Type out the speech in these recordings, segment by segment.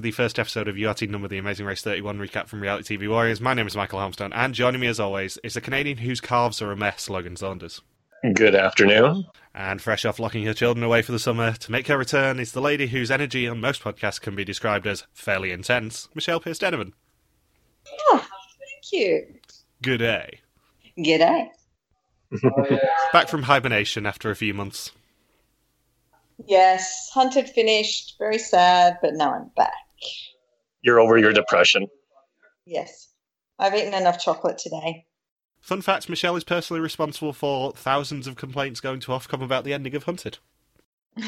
welcome to the first episode of URT Number, the Amazing Race 31 recap from Reality TV Warriors. My name is Michael Helmstone, and joining me as always is a Canadian whose calves are a mess, Logan Saunders. Good afternoon. And fresh off locking her children away for the summer to make her return is the lady whose energy on most podcasts can be described as fairly intense, Michelle Pierce Denevan. Oh, thank you. Good day. G'day. Back from hibernation after a few months. Yes, hunted finished. Very sad, but now I'm back. You're over your depression. Yes, I've eaten enough chocolate today. Fun fact Michelle is personally responsible for thousands of complaints going to Ofcom about the ending of Hunted.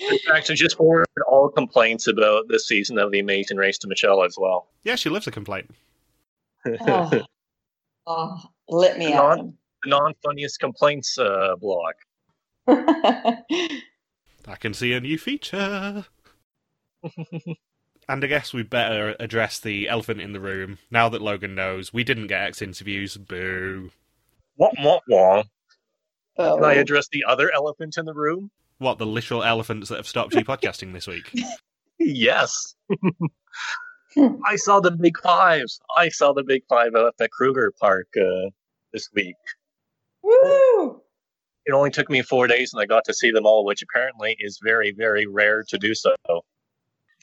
In fact, I just forwarded all complaints about this season of The Amazing Race to Michelle as well. Yeah, she lives a complaint. oh. oh, let me Non- out. The non funniest complaints uh, blog. I can see a new feature. and I guess we better address the elephant in the room. Now that Logan knows we didn't get X interviews, boo. What? What? What? oh. Can I address the other elephant in the room? What, the literal elephants that have stopped you podcasting this week? Yes. I saw the big fives. I saw the big five at the Kruger Park uh, this week. Woo! It only took me four days and I got to see them all, which apparently is very, very rare to do so.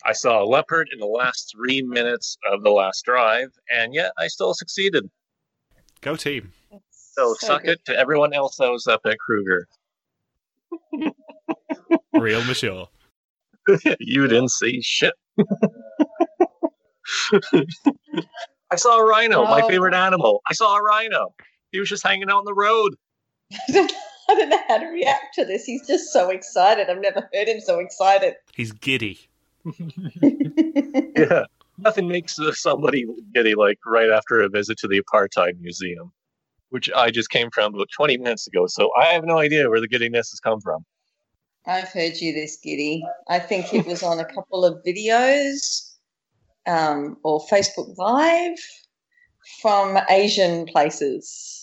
I saw a leopard in the last three minutes of the last drive, and yet I still succeeded. Go team. So, suck good. it to everyone else that was up at Kruger. Real mature. you didn't see shit. I saw a rhino, my Oh. favorite animal. I saw a rhino. He was just hanging out on the road. I don't, know how to react to this. He's just so excited. I've never heard him so excited. He's giddy. Yeah. Nothing makes somebody giddy like right after a visit to the Apartheid Museum, which I just came from about 20 minutes ago. So I have no idea where the giddiness has come from. I've heard you this giddy. I think it was on a couple of videos um, or Facebook Live from Asian places.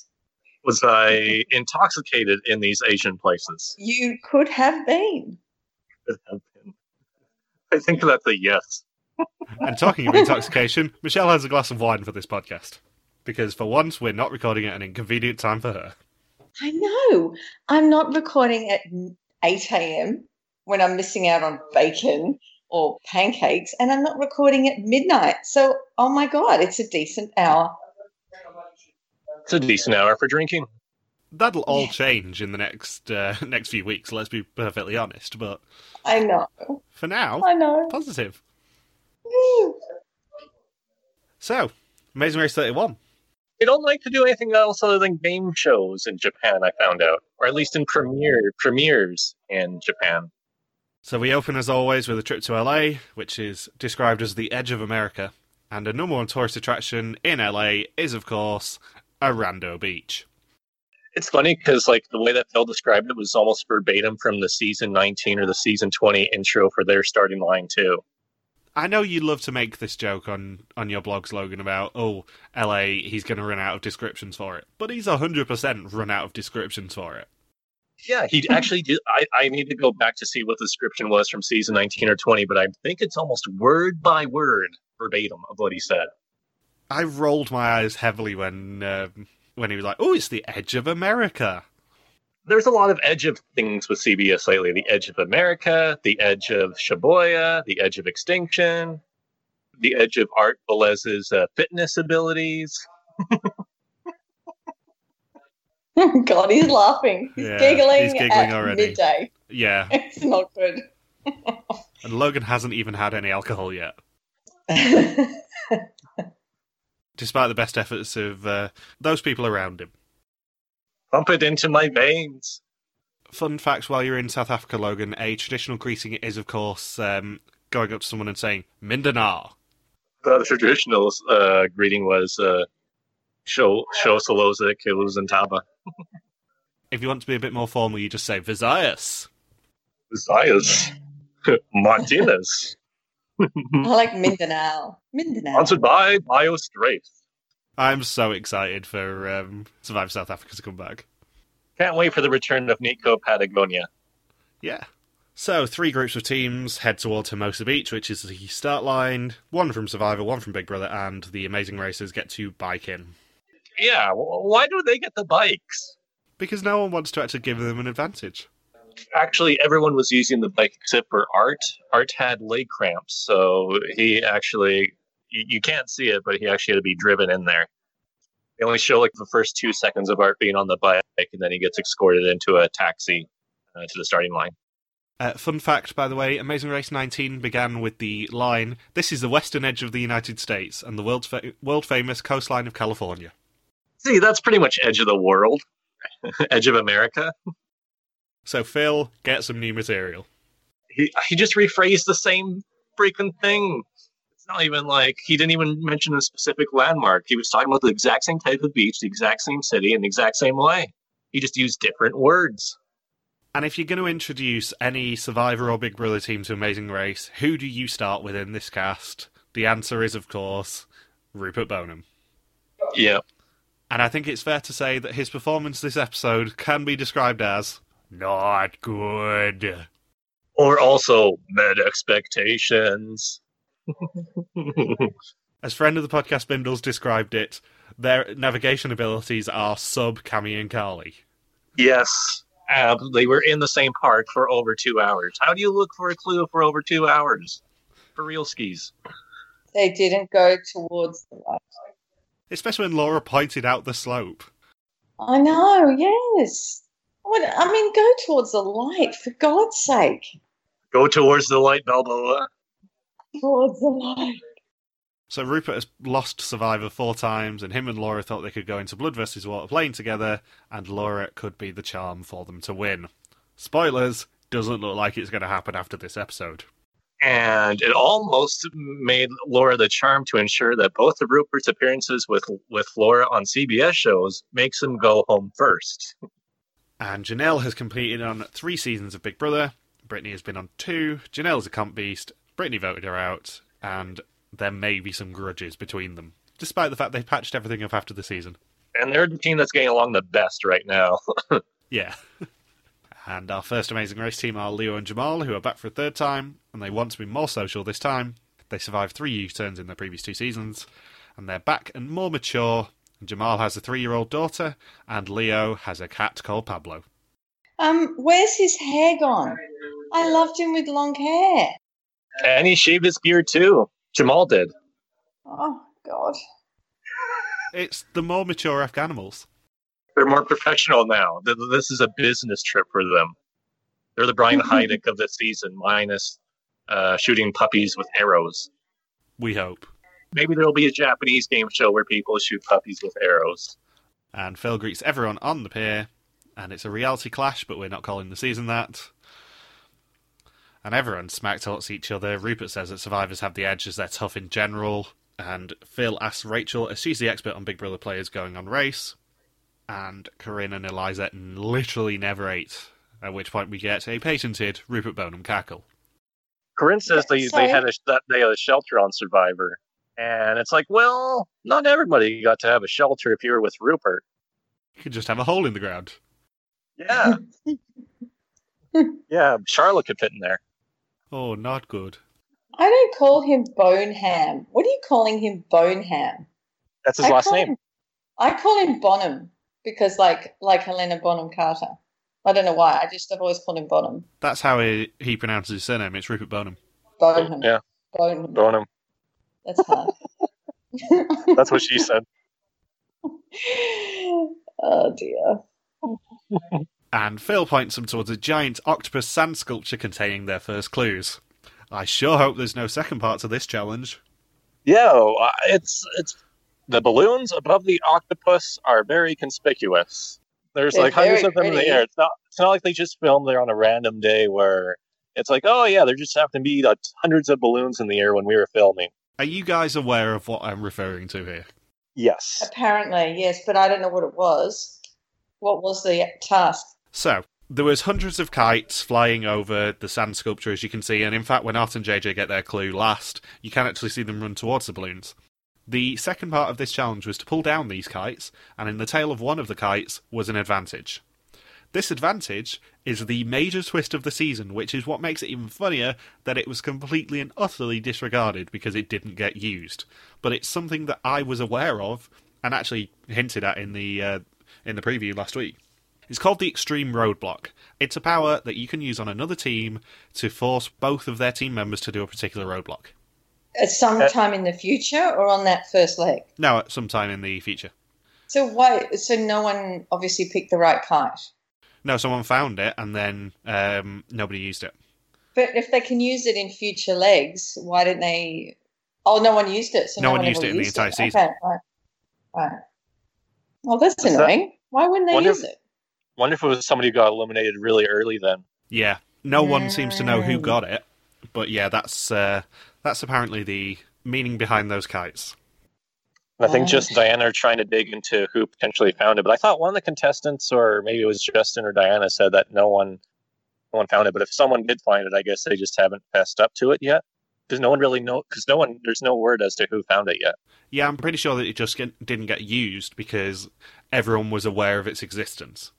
Was I intoxicated in these Asian places? You could have been. Could have been. I think that's a yes. And talking of intoxication, Michelle has a glass of wine for this podcast. Because for once, we're not recording at an inconvenient time for her. I know. I'm not recording at 8 a.m. when I'm missing out on bacon or pancakes, and I'm not recording at midnight. So, oh my God, it's a decent hour. It's a decent hour for drinking. That'll all change in the next uh, next few weeks, let's be perfectly honest. But I know. for now, I know. positive. So, Amazing Race 31. They don't like to do anything else other than game shows in Japan, I found out. Or at least in premiere premieres in Japan. So we open as always with a trip to LA, which is described as the edge of America. And a number one tourist attraction in LA is, of course, Arando Beach. It's funny because like the way that Phil described it was almost verbatim from the season 19 or the season 20 intro for their starting line too. I know you love to make this joke on, on your blog slogan about, oh, LA, he's going to run out of descriptions for it. But he's 100% run out of descriptions for it. Yeah, he actually did. I, I need to go back to see what the description was from season 19 or 20, but I think it's almost word by word verbatim of what he said. I rolled my eyes heavily when um, when he was like, oh, it's the edge of America. There's a lot of edge of things with CBS lately. The edge of America, the edge of Shibuya, the edge of extinction, the edge of Art Velez's uh, fitness abilities. God, he's laughing. He's Yeah, giggling, he's giggling at already. midday. Yeah, It's not good. and Logan hasn't even had any alcohol yet. despite the best efforts of uh, those people around him. Pump it into my veins. Fun fact while you're in South Africa, Logan, a traditional greeting is, of course, um, going up to someone and saying, Mindanao. The traditional uh, greeting was uh, Sho Sho and Taba. If you want to be a bit more formal, you just say, Visayas. Zayas. Martinez. I like Mindanao. Mindanao. Sponsored by BioStrafe. I'm so excited for um, Survive South Africa to come back. Can't wait for the return of Nico Patagonia. Yeah. So, three groups of teams head towards Hermosa Beach, which is the start line. One from Survivor, one from Big Brother, and the Amazing Racers get to bike in. Yeah, why do they get the bikes? Because no one wants to actually give them an advantage. Actually, everyone was using the bike except for Art. Art had leg cramps, so he actually, you, you can't see it, but he actually had to be driven in there. They only show like the first two seconds of Art being on the bike, and then he gets escorted into a taxi uh, to the starting line. Uh, fun fact, by the way, Amazing Race 19 began with the line This is the western edge of the United States and the world, fa- world famous coastline of California. See, that's pretty much edge of the world, edge of America. So, Phil, get some new material. He he just rephrased the same freaking thing. It's not even like he didn't even mention a specific landmark. He was talking about the exact same type of beach, the exact same city, and the exact same way. He just used different words. And if you're going to introduce any Survivor or Big Brother team to Amazing Race, who do you start with in this cast? The answer is, of course, Rupert Bonham. Yeah. And I think it's fair to say that his performance this episode can be described as not good. Or also met expectations. As friend of the podcast Bindles described it, their navigation abilities are sub Cammy and Carly. yes. Uh, they were in the same park for over two hours. How do you look for a clue for over two hours? For real skis. They didn't go towards the light. Especially when Laura pointed out the slope. I know, yes. What, I mean, go towards the light, for God's sake. Go towards the light, Balboa. Towards the light. So Rupert has lost Survivor four times, and him and Laura thought they could go into Blood vs. Water playing together, and Laura could be the charm for them to win. Spoilers, doesn't look like it's going to happen after this episode. and it almost made Laura the charm to ensure that both of Rupert's appearances with with Laura on CBS shows makes him go home first. And Janelle has completed on three seasons of Big Brother. Brittany has been on two. Janelle's a comp beast. Brittany voted her out, and there may be some grudges between them, despite the fact they've patched everything up after the season. And they're the team that's getting along the best right now. Yeah. and our first Amazing Race team are Leo and Jamal, who are back for a third time, and they want to be more social this time. They survived three U turns in their previous two seasons, and they're back and more mature. Jamal has a three year old daughter, and Leo has a cat called Pablo. Um, where's his hair gone? I loved him with long hair. and he shaved his beard too. Jamal did. Oh, God. It's the more mature Afghanimals. They're more professional now. This is a business trip for them. They're the Brian Heidik of the season, minus uh, shooting puppies with arrows. We hope. Maybe there'll be a Japanese game show where people shoot puppies with arrows. And Phil greets everyone on the pier, and it's a reality clash, but we're not calling the season that. And everyone smack talks each other. Rupert says that survivors have the edge as they're tough in general. And Phil asks Rachel as she's the expert on Big Brother players going on race. And Corinne and Eliza literally never ate. At which point we get a patented Rupert Bonham cackle. Corinne says they, they had a that they had a shelter on Survivor, and it's like, well, not everybody got to have a shelter if you were with Rupert. You could just have a hole in the ground. Yeah, yeah, Charlotte could fit in there. Oh, not good. I don't call him Boneham. What are you calling him, Boneham? That's his I last name. him- I call him Bonham because, like, like Helena Bonham Carter. I don't know why. I just have always called him Bonham. That's how he, he pronounces his surname. It's Rupert Bonham. Bonham. Yeah. Bonham. Bonham. That's hard. That's what she said. oh dear. And Phil points them towards a giant octopus sand sculpture containing their first clues. I sure hope there's no second part to this challenge. Yeah, uh, it's it's the balloons above the octopus are very conspicuous. There's They're like hundreds of them in the air. It's not it's not like they just filmed there on a random day where it's like, oh yeah, there just happen to be hundreds of balloons in the air when we were filming. Are you guys aware of what I'm referring to here? Yes. Apparently, yes, but I don't know what it was. What was the task? So, there was hundreds of kites flying over the sand sculpture, as you can see, and in fact, when Art and JJ get their clue last, you can actually see them run towards the balloons. The second part of this challenge was to pull down these kites, and in the tail of one of the kites was an advantage. This advantage is the major twist of the season, which is what makes it even funnier that it was completely and utterly disregarded because it didn't get used. But it's something that I was aware of and actually hinted at in the uh, in the preview last week. It's called the Extreme Roadblock. It's a power that you can use on another team to force both of their team members to do a particular roadblock. At some time in the future or on that first leg? No, at some time in the future. So why? So no one obviously picked the right kite. No, someone found it and then um, nobody used it. But if they can use it in future legs, why didn't they? Oh, no one used it. So No no, one one used it in the used entire season. Okay, right. right. Well, that's Was that- annoying. Why wouldn't they Wonder use if- it? Wonder if it was somebody who got eliminated really early then. Yeah, no one seems to know who Mm. got it, but yeah, that's uh, that's apparently the meaning behind those kites. And I think just Diana are trying to dig into who potentially found it. But I thought one of the contestants, or maybe it was Justin or Diana, said that no one, no one found it. But if someone did find it, I guess they just haven't fessed up to it yet. Because no one really know. Because no one, there's no word as to who found it yet. Yeah, I'm pretty sure that it just get, didn't get used because everyone was aware of its existence.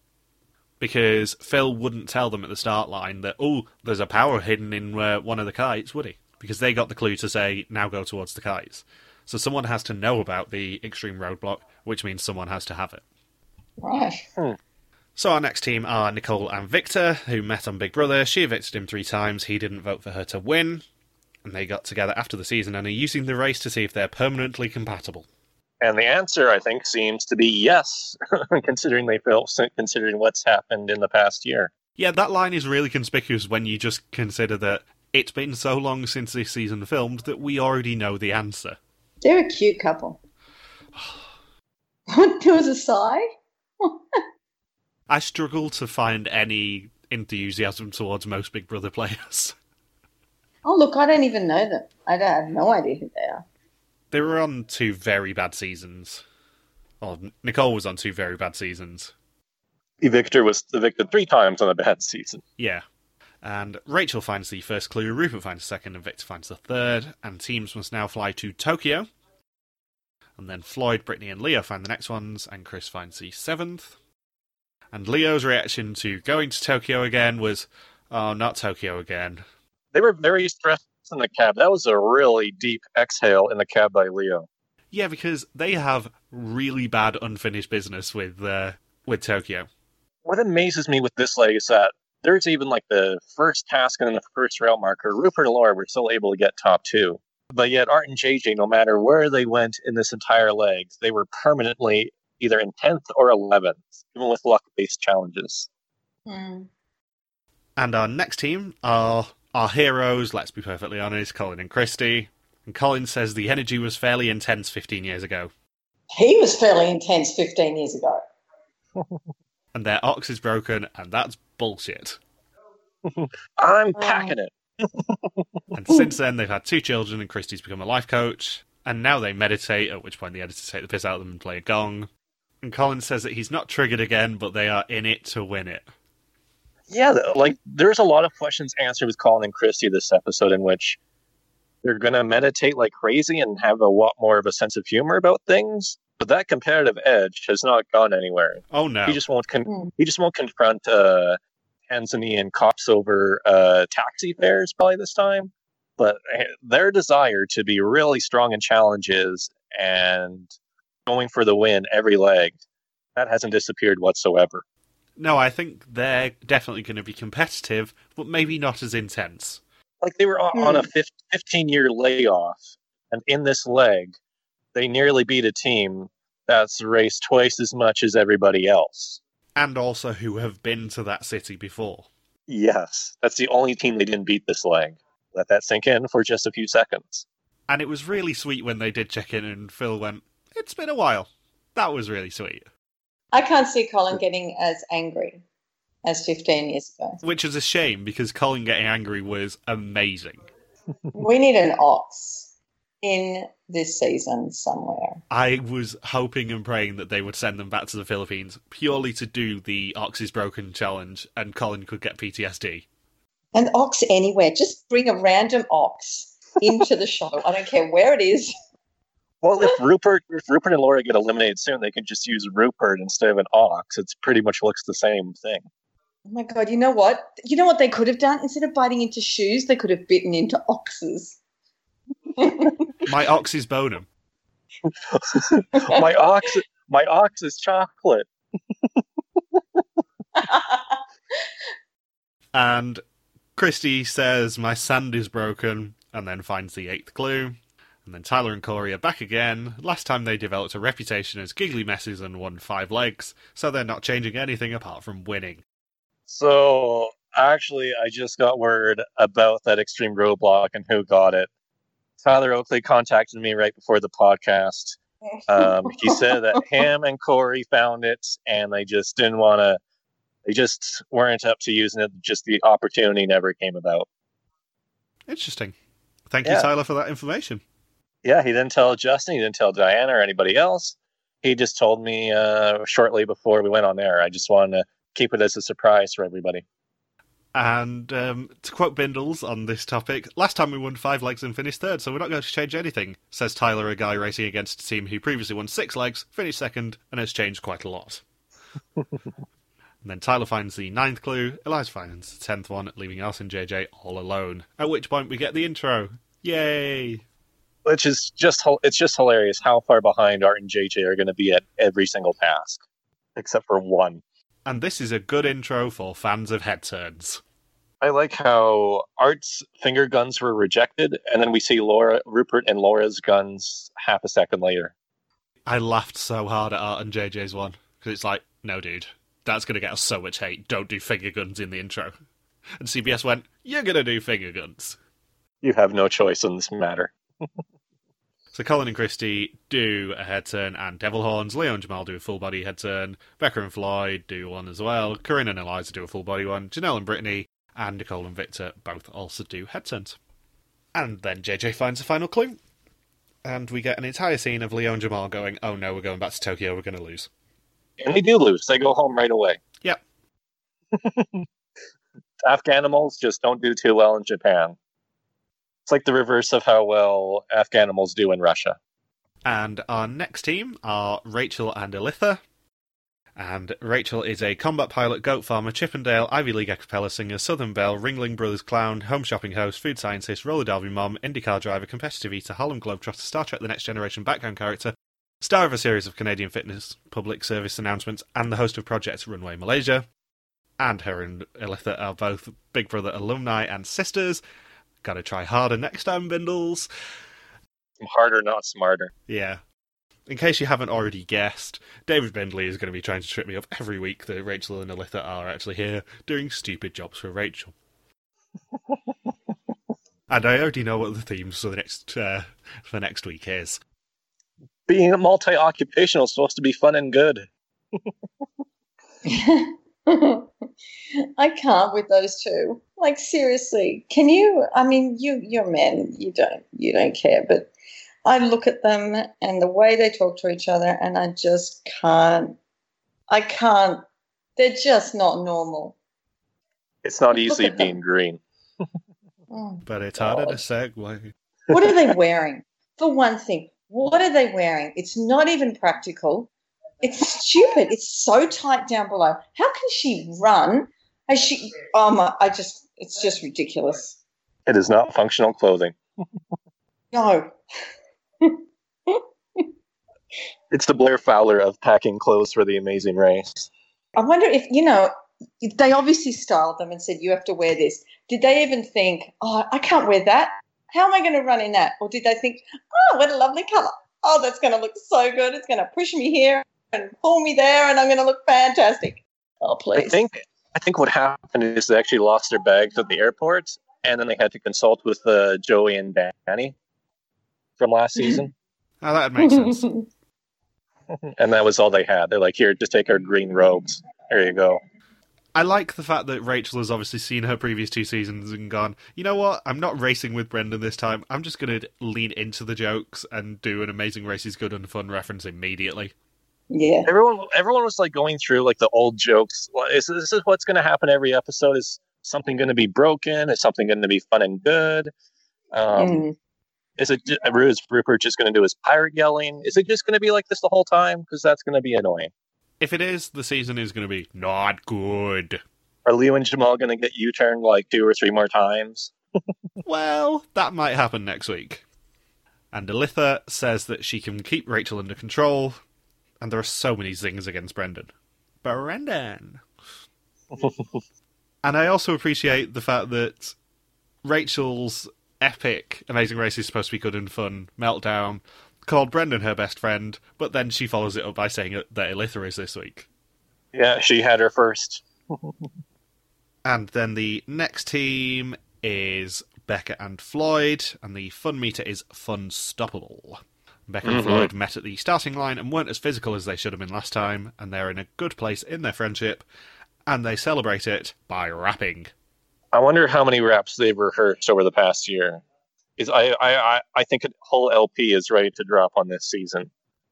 Because Phil wouldn't tell them at the start line that, oh, there's a power hidden in uh, one of the kites, would he? Because they got the clue to say, now go towards the kites. So someone has to know about the extreme roadblock, which means someone has to have it. Right. Hmm. So our next team are Nicole and Victor, who met on Big Brother. She evicted him three times. He didn't vote for her to win. And they got together after the season and are using the race to see if they're permanently compatible. And the answer, I think, seems to be yes, considering they feel, considering what's happened in the past year. Yeah, that line is really conspicuous when you just consider that it's been so long since this season filmed that we already know the answer. They're a cute couple. there was a sigh. I struggle to find any enthusiasm towards most Big Brother players. Oh, look, I don't even know them. I, don't, I have no idea who they are. They were on two very bad seasons. Well, Nicole was on two very bad seasons. Victor was evicted three times on a bad season. Yeah. And Rachel finds the first clue, Rupert finds the second, and Victor finds the third. And teams must now fly to Tokyo. And then Floyd, Brittany, and Leo find the next ones, and Chris finds the seventh. And Leo's reaction to going to Tokyo again was, oh, not Tokyo again. They were very stressed in the cab. That was a really deep exhale in the cab by Leo. Yeah, because they have really bad unfinished business with uh, with Tokyo. What amazes me with this leg is that there's even like the first task and the first rail marker. Rupert and Laura were still able to get top two. But yet Art and JJ, no matter where they went in this entire leg, they were permanently either in 10th or 11th, even with luck based challenges. Hmm. And our next team are our heroes, let's be perfectly honest, Colin and Christy. And Colin says the energy was fairly intense 15 years ago. He was fairly intense 15 years ago. And their ox is broken, and that's bullshit. I'm oh. packing it. And since then, they've had two children, and Christy's become a life coach. And now they meditate, at which point the editors take the piss out of them and play a gong. And Colin says that he's not triggered again, but they are in it to win it. Yeah, th- like there's a lot of questions answered with Colin and Christy this episode in which they're going to meditate like crazy and have a lot more of a sense of humor about things. But that competitive edge has not gone anywhere. Oh no. He just won't. Con- Hmm. He just won't confront uh, Tanzanian cops over uh, taxi fares probably this time. But eh, their desire to be really strong in challenges and going for the win every leg that hasn't disappeared whatsoever. No, I think they're definitely going to be competitive, but maybe not as intense. Like they were on, on a hmm. 15 year layoff and in this leg they nearly beat a team that's raced twice as much as everybody else And also who have been to that city before. yes that's the only team they didn't beat this leg let that sink in for just a few seconds And it was really sweet when they did check in and Phil went, It's been a while. That was really sweet. I can't see Colin getting as angry as 15 years ago. Which is a shame because Colin getting angry was amazing. We need an ox in this season somewhere. I was hoping and praying that they would send them back to the Philippines purely to do the Ox is Broken challenge and Colin could get PTSD. An ox anywhere. Just bring a random ox into the show. I don't care where it is. well if rupert if rupert and laura get eliminated soon they can just use rupert instead of an ox It pretty much looks the same thing Oh my god! You know what? You know what they could have done instead of biting into shoes, they could have bitten into oxes. My ox is bonum. my ox, my ox is chocolate. And Christy says, My sand is broken, and then finds the eighth clue. And then Tyler and Korey are back again. Last time they developed a reputation as giggly messes and won five legs, so they're not changing anything apart from winning. So actually, I just got word about that extreme roadblock and who got it. Tyler Oakley contacted me right before the podcast. Um, he said that him and Korey found it, and they just didn't want to. They just weren't up to using it. Just the opportunity never came about. Interesting. Thank you, Tyler, for that information. Yeah, he didn't tell Justin. He didn't tell Diana or anybody else. He just told me uh, shortly before we went on air. I just wanted to keep it as a surprise for everybody. And um, to quote Bindles on this topic, last time we won five legs and finished third, so we're not going to change anything, says Tyler, a guy racing against a team who previously won six legs, finished second, and has changed quite a lot. and then Tyler finds the ninth clue, Eliza finds the tenth one, leaving us and JJ all alone. At which point we get the intro. Yay! Which is just, it's just hilarious how far behind Art and JJ are going to be at every single task, except for one. And this is a good intro for fans of head turns. I like how Art's finger guns were rejected, and then we see Laura, Rupert, and Laura's guns half a second later. I laughed so hard at Art and JJ's one because it's like, no, dude, that's going to get us so much hate. Don't do finger guns in the intro. And CBS went, you're going to do finger guns. You have no choice in this matter. So Colin and Christy do a head turn, and Devil Horns. Leo and Jamal do a full body head turn. Becca and Floyd do one as well. Corinne and Eliza do a full body one. Janelle and Brittany and Nicole and Victor both also do head turns. And then JJ finds the final clue. And we get an entire scene of Leo and Jamal going, oh no, we're going back to Tokyo, we're going to lose. And they do lose. They go home right away. Yep. Afghanimals just don't do too well in Japan. It's like the reverse of how well Afghanimals do in Russia. And our next team are Rachel and Elitha. And Rachel is a combat pilot, goat farmer, Chippendale, Ivy League a cappella singer, Southern Belle, Ringling Brothers clown, home shopping host, food scientist, roller derby mom, IndyCar driver, competitive eater, Harlem Globetrotter, Star Trek The Next Generation background character, star of a series of Canadian fitness public service announcements, and the host of Project Runway Malaysia. And her and Elitha are both Big Brother alumni and sisters. Gotta try harder next time, Bindles. Harder, not smarter. Yeah. In case you haven't already guessed, David Bindley is going to be trying to trip me up every week that Rachel and Elitha are actually here doing stupid jobs for Rachel. and I already know what the themes for the next uh, for next week is. Being multi occupational is supposed to be fun and good. I can't with those two. Like seriously, can you? I mean, you you're men. You don't you don't care, but I look at them and the way they talk to each other, and I just can't. I can't. They're just not normal. It's not easy at them. being green. Oh. But it's harder to God. segue. What are they wearing? For one thing, what are they wearing? It's not even practical. It's stupid. It's so tight down below. How can she run? Has she? Oh my! I just. It's just ridiculous. It is not functional clothing. No. It's the Blair Fowler of packing clothes for the amazing race. I wonder if you know. They obviously styled them and said you have to wear this. Did they even think, oh, I can't wear that? How am I going to run in that? Or did they think, oh, what a lovely color. Oh, that's going to look so good. It's going to push me here and pull me there, and I'm going to look fantastic. Oh, please. I think I think what happened is they actually lost their bags at the airport, and then they had to consult with uh, Joey and Danny from last season, Oh, that makes sense. and that was all they had. They're like, "Here, just take our green robes. There you go." I like the fact that Rachel has obviously seen her previous two seasons and gone, you know what? I'm not racing with Brendan this time. I'm just going to lean into the jokes and do an amazing race is good and fun reference immediately. Yeah. Everyone, everyone was like going through like the old jokes. Is this is what's going to happen every episode? Is something going to be broken? Is something going to be fun and good? Um, Mm. Is it ju- is Rupert just going to do his pirate yelling? Is it just going to be like this the whole time? Because that's going to be annoying. If it is, the season is going to be not good. Are Leo and Jamal going to get U turned like two or three more times? Well, that might happen next week. And Elitha says that she can keep Rachel under control, and there are so many zings against Brendan. Brendan! and I also appreciate the fact that Rachel's epic Amazing Race is supposed to be good and fun meltdown called Brendan her best friend, but then she follows it up by saying that Elitha is this week. Yeah, she had her first. And then the next team is Becca and Floyd, and the fun meter is Funstoppable. Becca and Mhm. Floyd met at the starting line and weren't as physical as they should have been last time, and they're in a good place in their friendship, and they celebrate it by rapping. I wonder how many raps they've rehearsed over the past year. Is I I I- I think a whole LP is ready to drop on this season.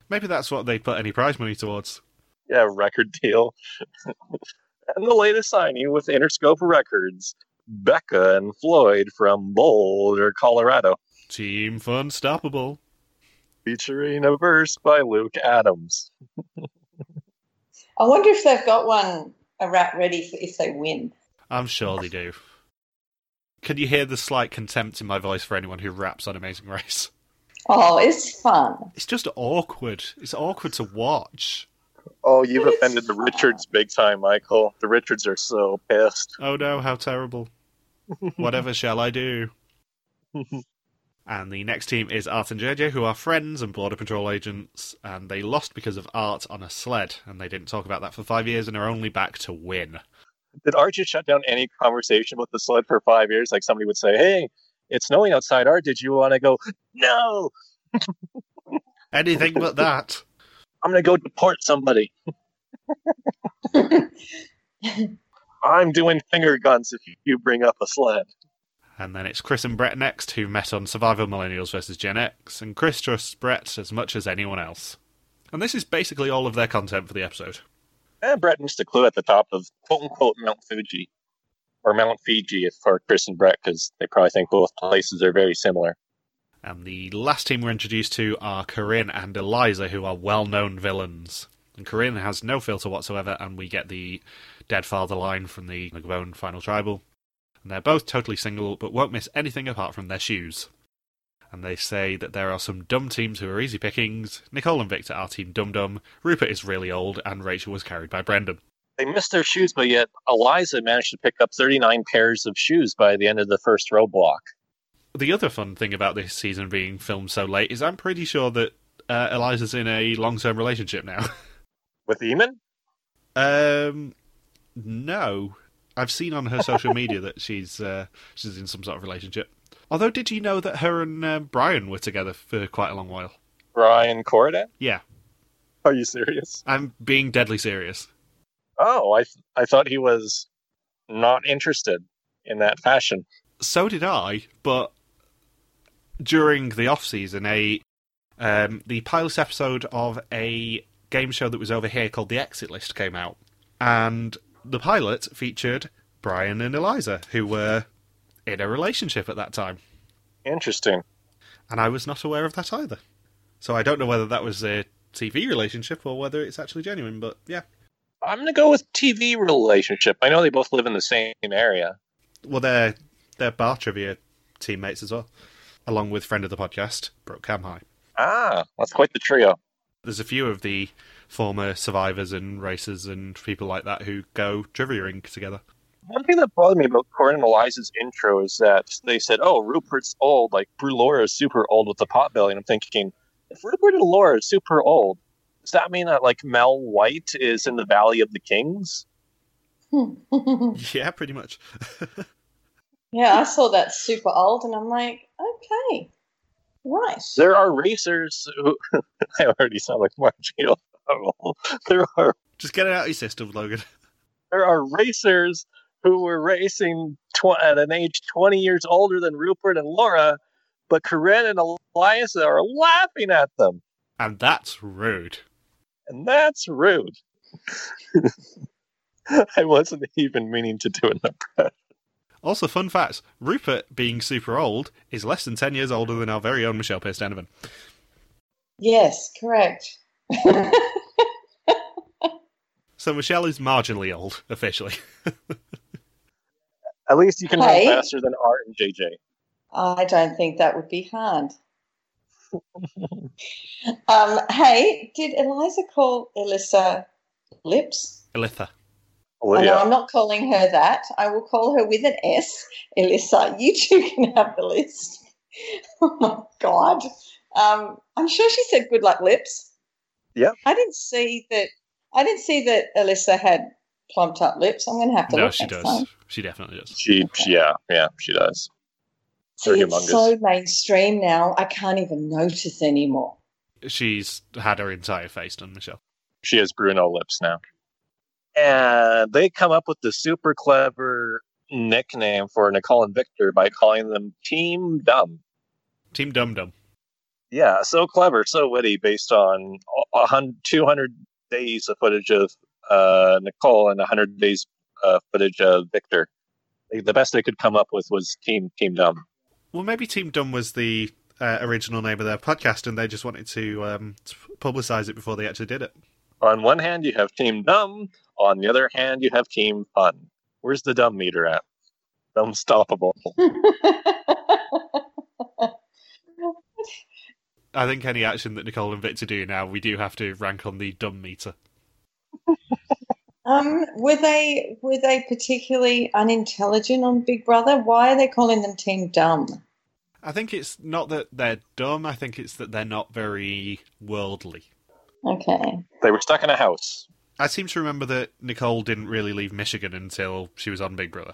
Maybe that's what they put any prize money towards. Yeah, record deal. and the latest signing with Interscope Records, Becca and Floyd from Boulder, Colorado, Team Funstoppable. Featuring a verse by Luke Adams. I wonder if they've got one a rap ready for if they win. I'm sure they do. Can you hear the slight contempt in my voice for anyone who raps on Amazing Race? Oh, it's fun. It's just awkward. It's awkward to watch. Oh, you've offended the Richards big time, Michael. The Richards are so pissed. Oh no, how terrible. Whatever shall I do? and the next team is Art and JJ, who are friends and Border Patrol agents, and they lost because of Art on a sled, and they didn't talk about that for five years and are only back to win. Did Art just shut down any conversation with the sled for five years? Like somebody would say, "Hey, it's snowing outside. Art, did you want to go?" No, Anything but that. I'm gonna go deport somebody. I'm doing finger guns if you bring up a sled. And then it's Chris and Brett next, who met on Survivor Millennials vs. Gen X, and Chris trusts Brett as much as anyone else. And this is basically all of their content for the episode. And Brett missed a clue at the top of quote unquote Mount Fuji. Or Mount Fiji for Chris and Brett, because they probably think both places are very similar. And the last team we're introduced to are Corinne and Eliza, who are well known villains. And Corinne has no filter whatsoever, and we get the dead father line from the Gabon Final Tribal. And they're both totally single, but won't miss anything apart from their shoes. And they say that there are some dumb teams who are easy pickings. Nicole and Victor are Team Dum Dum. Rupert is really old, and Rachel was carried by Brendan. They missed their shoes, but yet Eliza managed to pick up 39 pairs of shoes by the end of the first roadblock. The other fun thing about this season being filmed so late is I'm pretty sure that uh, Eliza's in a long term relationship now. With Eamon? Um, no, I've seen on her social media that she's uh, she's in some sort of relationship. Although, did you know that her and uh, Brian were together for quite a long while? Brian Corridan? Yeah, Are you serious? I'm being deadly serious. Oh, I, th- I thought he was not interested in that fashion. So did I, but during the off season, a um, the pilot episode of a game show that was over here called The Exit List came out, and the pilot featured Brian and Eliza, who were in a relationship at that time. Interesting. and I was not aware of that either. So I don't know whether that was a TV relationship or whether it's actually genuine. But yeah, I'm going to go with TV relationship. I know they both live in the same area. well, they're they're bar trivia teammates as well, along with friend of the podcast, Brooke Cam Ah, that's quite the trio. There's a few of the former survivors and racers and people like that who go triviaing together. One thing that bothered me about Corinne and Eliza's intro is that they said, "Oh, Rupert's old. Like Laura is super old with the pot belly." And I'm thinking, if Rupert and Laura are super old, does that mean that like Mel White is in the Valley of the Kings? Yeah, pretty much. yeah, I saw that super old and I'm like, okay, right. There are racers who I already sound like Margio. there are Just get it out of your system, Logan. there are racers who were racing tw- at an age 20 years older than Rupert and Laura, but Corinne and Eliza are laughing at them. And that's rude. And that's rude. I wasn't even meaning to do an impression. Also, fun fact Rupert, being super old, is less than 10 years older than our very own Michelle Pierce Donovan. Yes, correct. So Michelle is marginally old, officially. At least you can Hey. run faster than Art and JJ. I don't think that would be hard. um, hey, did Eliza call Elissa lips? Elitha. Well, I know yeah. I'm not calling her that. I will call her with an S. Elissa, you two can have the list. oh my god. Um, I'm sure she said good luck lips. Yeah. I didn't see that. I didn't see that Elissa had plumped up lips. I'm going to have to No, look she next does. time. She definitely does. She, yeah, yeah, she does. See, it's so mainstream now. I can't even notice anymore. She's had her entire face done, Michelle. She has Bruno lips now. And they come up with the super clever nickname for Nicole and Victor by calling them Team Dumb. Team Dumb Dum. Yeah, so clever, so witty, based on 200 days of footage of uh, Nicole and 100 days uh, footage of Victor. The best they could come up with was Team Team Dumb. Well, maybe Team Dumb was the uh, original name of their podcast, and they just wanted to um, to publicize it before they actually did it. On one hand, you have Team Dumb. On the other hand, you have Team Fun. Where's the dumb meter at? Unstoppable. I think any action that Nicole and Victor do now, we do have to rank on the dumb meter. um, were they were they particularly unintelligent on Big Brother? Why are they calling them Team Dumb? I think it's not that they're dumb. I think it's that they're not very worldly. Okay. They were stuck in a house. I seem to remember that Nicole didn't really leave Michigan until she was on Big Brother.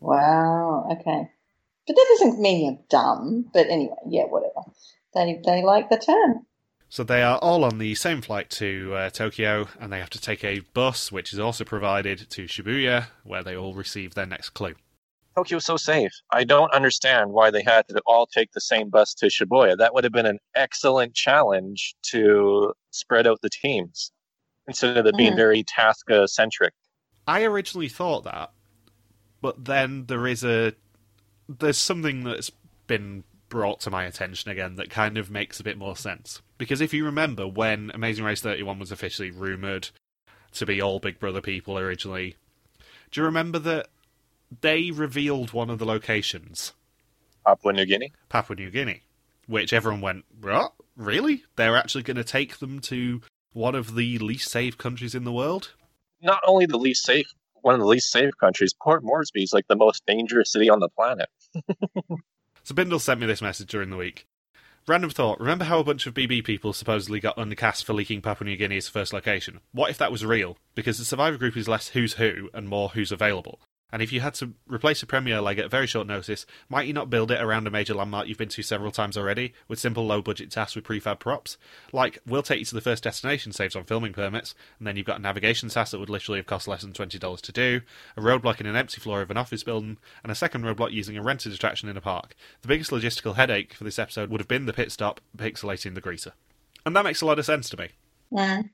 Wow. Okay. But that doesn't mean you're dumb. But anyway, yeah, whatever. They they like the term. So they are all on the same flight to uh, Tokyo, and they have to take a bus, which is also provided to Shibuya, where they all receive their next clue. Tokyo's so safe. I don't understand why they had to all take the same bus to Shibuya. That would have been an excellent challenge to spread out the teams instead of it being Mhm. very task centric. I originally thought that, but then there is a there's something that's been brought to my attention again that kind of makes a bit more sense. Because if you remember when Amazing Race 31 was officially rumored to be all Big Brother people originally, do you remember that they revealed one of the locations, Papua New Guinea. Papua New Guinea, which everyone went, "What? Really? They're actually going to take them to one of the least safe countries in the world?" Not only the least safe, one of the least safe countries, Port Moresby is like the most dangerous city on the planet. So Bindle sent me this message during the week. Random thought. Remember how a bunch of BB people supposedly got undercast for leaking Papua New Guinea's first location? What if that was real? Because the survivor group is less who's who and more who's available. And if you had to replace a premier leg at very short notice, might you not build it around a major landmark you've been to several times already, with simple low budget tasks with prefab props? Like, we'll take you to the first destination, saves on filming permits, and then you've got a navigation task that would literally have cost less than $20 to do, a roadblock in an empty floor of an office building, and a second roadblock using a rented attraction in a park. The biggest logistical headache for this episode would have been the pit stop pixelating the greaser. And that makes a lot of sense to me. Mm.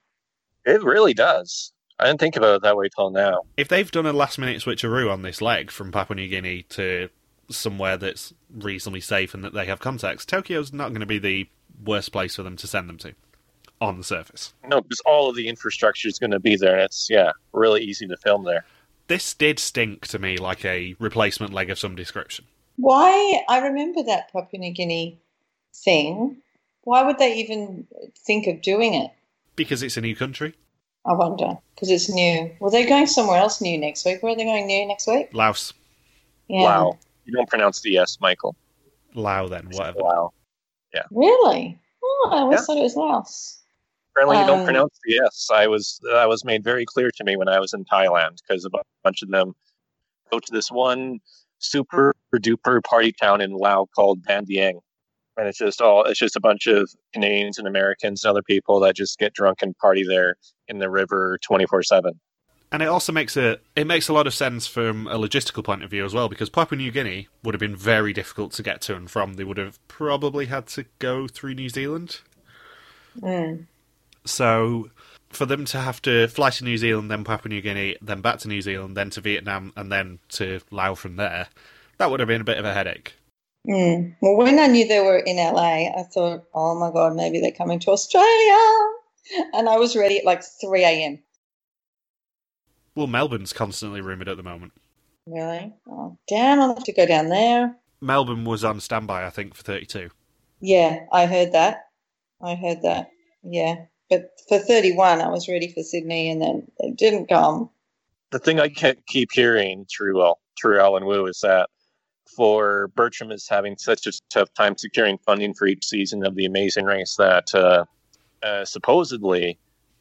It really does. I didn't think about it that way till now. If they've done a last minute switcheroo on this leg from Papua New Guinea to somewhere that's reasonably safe and that they have contacts, Tokyo's not going to be the worst place for them to send them to on the surface. No, because all of the infrastructure is going to be there, and it's yeah, really easy to film there. This did stink to me like a replacement leg of some description. Why? I remember that Papua New Guinea thing. Why would they even think of doing it? Because it's a new country. I wonder because it's new. Well, they're going somewhere else new next week. Where are they going new next week? Laos. Yeah. Wow, you don't pronounce the S, Michael. Lao then, whatever. Wow. Yeah. Really? Oh, I always Yeah. thought it was Laos. Apparently, you don't Um, pronounce the S. I was that was made very clear to me when I was in Thailand because a bunch of them go to this one super duper party town in Laos called Vang Vieng. And it's just all it's just a bunch of Canadians and Americans and other people that just get drunk and party there in the river twenty four seven. And it also makes a it makes a lot of sense from a logistical point of view as well, because Papua New Guinea would have been very difficult to get to and from. They would have probably had to go through New Zealand. Mm. So for them to have to fly to New Zealand, then Papua New Guinea, then back to New Zealand, then to Vietnam, and then to Laos from there, that would have been a bit of a headache. Mm. Well, when I knew they were in LA, I thought, oh my God, maybe they're coming to Australia. And I was ready at like 3 a.m. Well, Melbourne's constantly rumoured at the moment. Really? Oh, damn! I'll have to go down there. Melbourne was on standby, I think, for 32. Yeah, I heard that. I heard that. Yeah, but for 31, I was ready for Sydney, and then it didn't come. The thing I ke- keep hearing through well, through Allan Wu is that for Bertram is having such a tough time securing funding for each season of the Amazing Race that uh, uh, supposedly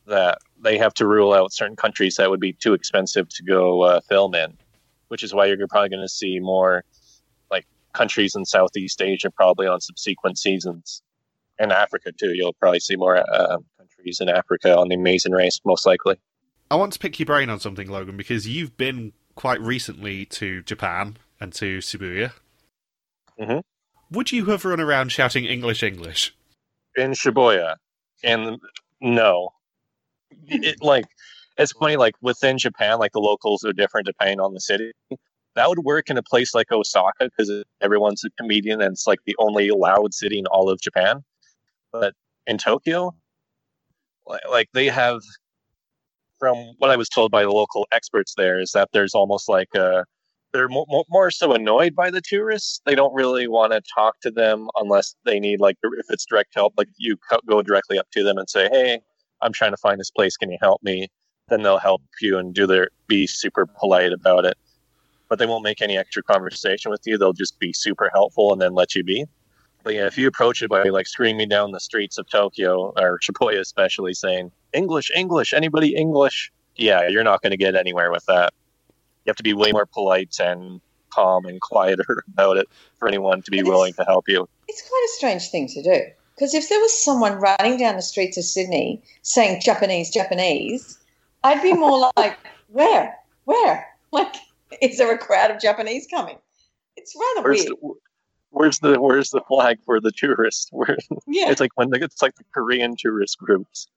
that they have to rule out certain countries that would be too expensive to go uh, film in, which is why you're probably going to see more like countries in Southeast Asia probably on subsequent seasons, and Africa too. You'll probably see more uh, countries in Africa on the Amazing Race, most likely. I want to pick your brain on something, Logan, because you've been quite recently to Japan and to Shibuya. Mhm. Would you have run around shouting English, English? in Shibuya, and no, it like it's funny. Like within Japan, like the locals are different depending on the city. That would work in a place like Osaka because everyone's a comedian and it's like the only loud city in all of Japan. But in Tokyo, like they have, from what I was told by the local experts there, is that there's almost like a they're mo- mo- more so annoyed by the tourists. They don't really want to talk to them unless they need like if it's direct help. Like you go directly up to them and say, "Hey, I'm trying to find this place. Can you help me?" Then they'll help you and do their be super polite about it. But they won't make any extra conversation with you. They'll just be super helpful and then let you be. But yeah, if you approach it by like screaming down the streets of Tokyo or Shibuya, especially saying English, English, anybody English, yeah, you're not going to get anywhere with that you have to be way more polite and calm and quieter about it for anyone to be willing to help you. It's quite a strange thing to do. Because if there was someone running down the streets of Sydney saying Japanese, Japanese, I'd be more like, where? Where? Like, is there a crowd of Japanese coming? It's rather Where's weird. the, where's the where's the flag for the tourists? Where yeah. it's like when the, it's like the Korean tourist groups.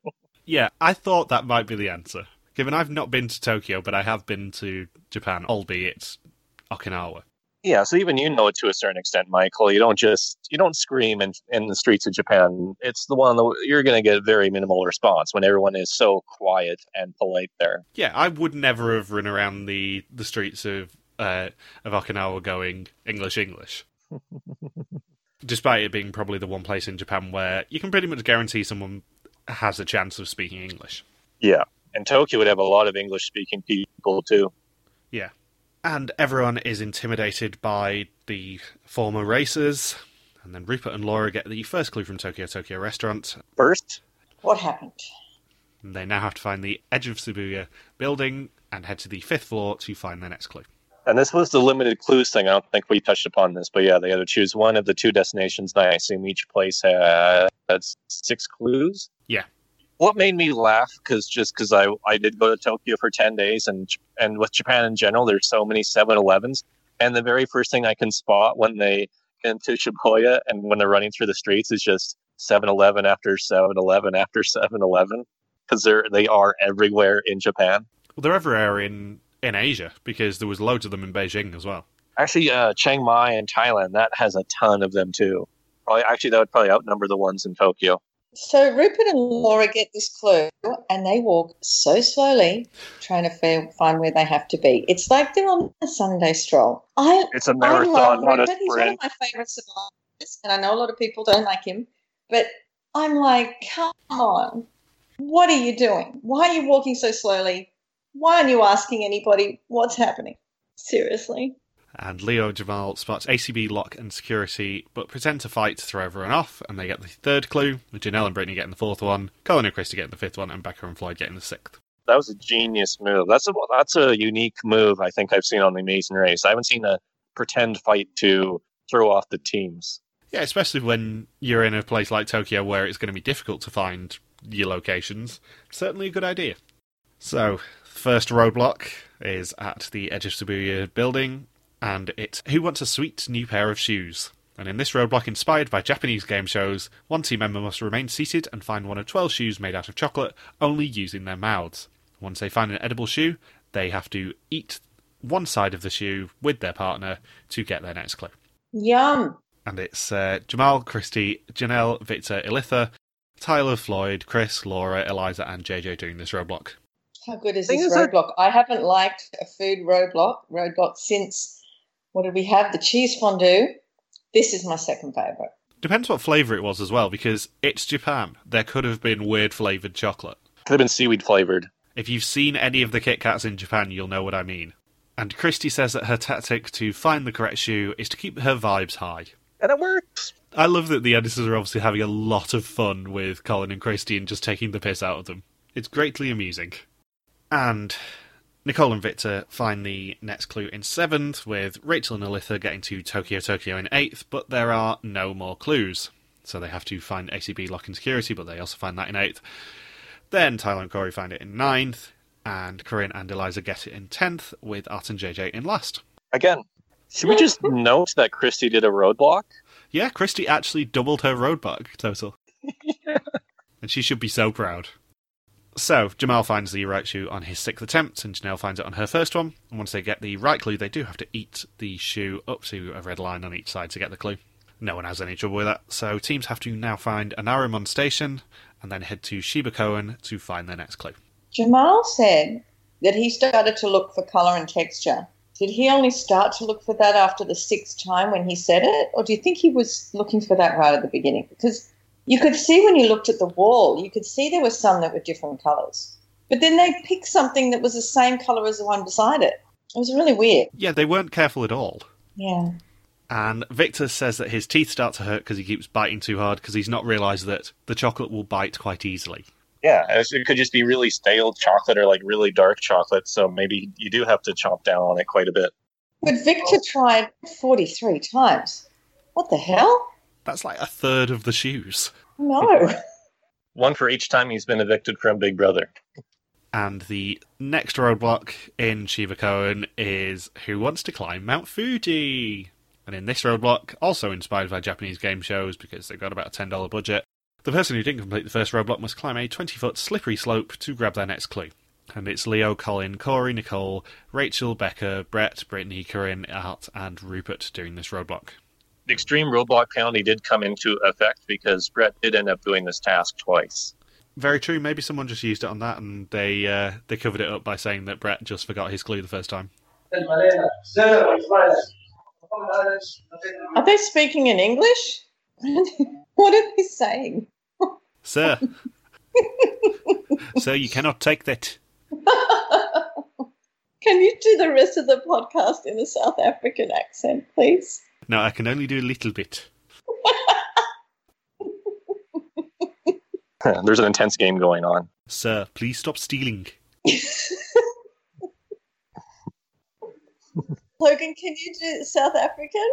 Yeah, I thought that might be the answer. Given I've not been to Tokyo, but I have been to Japan, albeit Okinawa. Yeah, so even you know it to a certain extent, Michael. You don't just you don't scream in in the streets of Japan. It's the one that you're going to get a very minimal response when everyone is so quiet and polite there. Yeah, I would never have run around the, the streets of uh, of Okinawa going English, English. Despite it being probably the one place in Japan where you can pretty much guarantee someone has a chance of speaking English. Yeah, and Tokyo would have a lot of English speaking people too. Yeah. And everyone is intimidated by the former racers. And then Rupert and Laura get the first clue from Tokyo Tokyo Restaurant. First, What happened? And they now have to find the edge of Shibuya building and head to the fifth floor to find their next clue. And this was the limited clues thing. I don't think we touched upon this, but yeah, they had to choose one of the two destinations. And I assume each place had, had six clues. Yeah. What made me laugh because just because I I did go to Tokyo for ten days and and with Japan in general, there's so many 7-Elevens, and the very first thing I can spot when they get into Shibuya and when they're running through the streets is just 7-Eleven after 7-Eleven after 7-Eleven because they're they are everywhere in Japan. Well, they're everywhere in, in Asia because there was loads of them in Beijing as well. Actually, uh, Chiang Mai in Thailand that has a ton of them too. Probably, actually, that would probably outnumber the ones in Tokyo. So Rupert and Laura get this clue and they walk so slowly trying to find where they have to be. It's like they're on a Sunday stroll. I, It's a I marathon, love not a Rupert. He's one of my favorite survivors, and I know a lot of people don't like him, but I'm like, come on. What are you doing? Why are you walking so slowly? Why aren't you asking anybody what's happening? Seriously. And Leo Jamal spots ACB, Lock, and Security, but pretend to fight to throw everyone off, and they get the third clue, with Janelle and Brittany getting the fourth one, Colin and Christie getting the fifth one, and Becca and Floyd getting the sixth. That was a genius move. That's a that's a unique move I think I've seen on the Amazing Race. I haven't seen a pretend fight to throw off the teams. Yeah, especially when you're in a place like Tokyo where it's going to be difficult to find your locations. Certainly a good idea. So, first roadblock is at the edge of Shibuya building, and it's Who Wants a Sweet New Pair of Shoes? And in this roadblock, inspired by Japanese game shows, one team member must remain seated and find one of 12 shoes made out of chocolate, only using their mouths. Once they find an edible shoe, they have to eat one side of the shoe with their partner to get their next clue Yum. and it's uh, Jamal, Christie, Janelle, Victor, Elissa, Tyler, Floyd, Chris, Laura, Eliza, and JJ doing this roadblock. How good is this is that- roadblock? I haven't liked a food roadblock roadblock since what did we have? The cheese fondue. This is my second favorite. Depends what flavour it was as well, because it's Japan. There could have been weird flavoured chocolate. Could have been seaweed flavored. If you've seen any of the Kit Kats in Japan, you'll know what I mean. And Christie says that her tactic to find the correct shoe is to keep her vibes high. And it works. I love that the editors are obviously having a lot of fun with Colin and Christie and just taking the piss out of them. It's greatly amusing. And Nicole and Victor find the next clue in seventh, with Rachel and Elissa getting to Tokyo Tokyo in eighth, but there are no more clues. So they have to find ACB lock and security, but they also find that in eighth. Then Tyler and Korey find it in ninth, and Corinne and Eliza get it in tenth, with Art and JJ in last. Again, should we just note that Christie did a roadblock? Yeah, Christie actually doubled her roadblock total. and she should be so proud. So, Jamal finds the right shoe on his sixth attempt, and Janelle finds it on her first one. And once they get the right clue, they do have to eat the shoe up to a red line on each side to get the clue. No one has any trouble with that, so teams have to now find Onarimon station and then head to Shiba Koen to find their next clue. Jamal said that he started to look for colour and texture. Did he only start to look for that after the sixth time when he said it? Or do you think he was looking for that right at the beginning? Because you could see when you looked at the wall, you could see there were some that were different colours. But then they picked something that was the same colour as the one beside it. It was really weird. Yeah, they weren't careful at all. Yeah. And Victor says that his teeth start to hurt because he keeps biting too hard because he's not realised that the chocolate will bite quite easily. Yeah, it could just be really stale chocolate or like really dark chocolate. So maybe you do have to chomp down on it quite a bit. But Victor tried 43 times. What the hell? That's like a third of the shoes. No. One for each time he's been evicted from Big Brother. And the next roadblock in Shiba Koen is Who Wants to Climb Mount Fuji? And in this roadblock, also inspired by Japanese game shows because they've got about a $10 budget, the person who didn't complete the first roadblock must climb a 20 foot slippery slope to grab their next clue. And it's Leo, Colin, Korey, Nicole, Rachel, Becca, Bret, Brittany, Corinne, Art, and Rupert doing this roadblock. The extreme roadblock penalty did come into effect because Bret did end up doing this task twice. Very true. Maybe someone just used it on that, and they uh, they covered it up by saying that Bret just forgot his clue the first time. Are they speaking in English? what are they saying? Sir, sir, you cannot take that. Can you do the rest of the podcast in a South African accent, please? No, I can only do a little bit. There's an intense game going on. Sir, please stop stealing. Logan, can you do South African?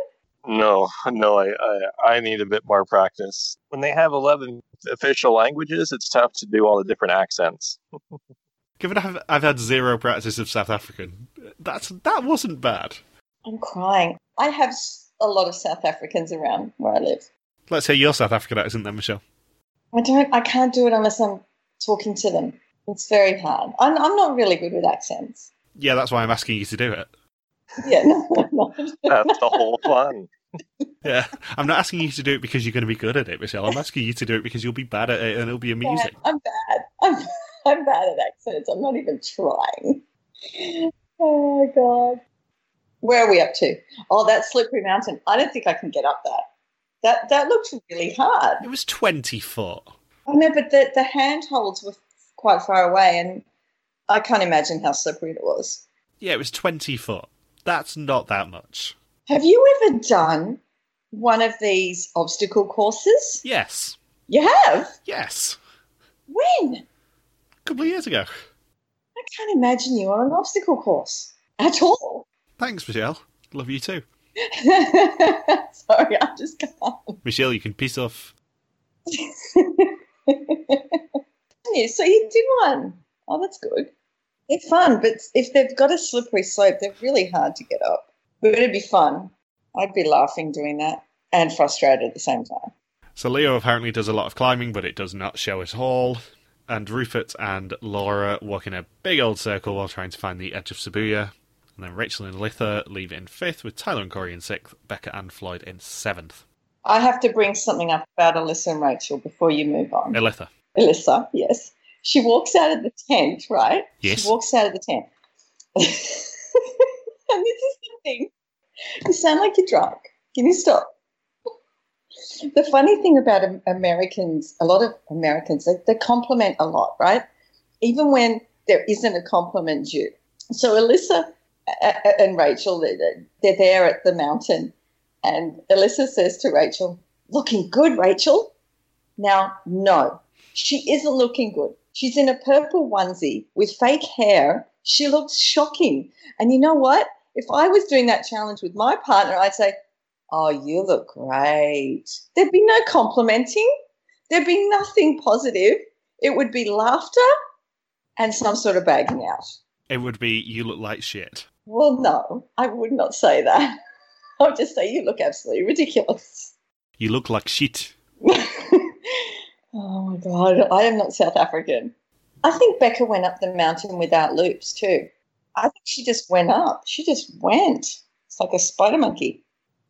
No, no, I, I, I need a bit more practice. When they have 11 official languages, it's tough to do all the different accents. Given I've, I've had zero practice of South African, that's that wasn't bad. I'm crying. I have s- a lot of South Africans around where I live. Let's hear your South African accent then, Michelle. I don't. I can't do it unless I'm talking to them. It's very hard. I'm, I'm not really good with accents. Yeah, that's why I'm asking you to do it. Yeah, no, I'm not. That's the whole fun. Yeah, I'm not asking you to do it because you're going to be good at it, Michelle. I'm asking you to do it because you'll be bad at it and it'll be amusing. I'm bad. I'm, I'm bad at accents. I'm not even trying. Oh my god. Where are we up to? Oh, that slippery mountain. I don't think I can get up that. That that looks really hard. It was 20 foot. Oh, I know, but the the handholds were quite far away, and I can't imagine how slippery it was. Yeah, it was 20 foot. That's not that much. Have you ever done one of these obstacle courses? Yes. You have. Yes. When? A couple of years ago. I can't imagine you on an obstacle course at all. Thanks, Michelle. Love you too. Sorry, I just can't. Michelle, you can piss off. Yeah, so you did one. Oh, that's good. They're fun, but if they've got a slippery slope, they're really hard to get up. But it'd be fun. I'd be laughing doing that and frustrated at the same time. So Leo apparently does a lot of climbing, but it does not show at all. And Rupert and Laura walk in a big old circle while trying to find the edge of Shibuya. And then Rachel and Litha leave in fifth, with Tyler and Korey in sixth, Becca and Floyd in seventh. I have to bring something up about Elissa and Rachel before you move on. Elissa. Elissa, yes. she walks out of the tent, right? Yes. She walks out of the tent. and this is the thing. You sound like you're drunk. Can you stop? The funny thing about Americans, a lot of Americans, they, they compliment a lot, right? Even when there isn't a compliment due. So Elissa and Rachel, they're, there at the mountain, and Elissa says to Rachel, "Looking good, Rachel." Now, no, she isn't looking good. She's in a purple onesie with fake hair. She looks shocking. And you know what? If I was doing that challenge with my partner, I'd say, Oh, you look great. There'd be no complimenting, there'd be nothing positive. It would be laughter and some sort of bagging out. It would be you look like shit. Well, no, I would not say that. I'll just say you look absolutely ridiculous. You look like shit. oh my god, I am not South African. I think Becca went up the mountain without loops too. I think she just went up. She just went. It's like a spider monkey.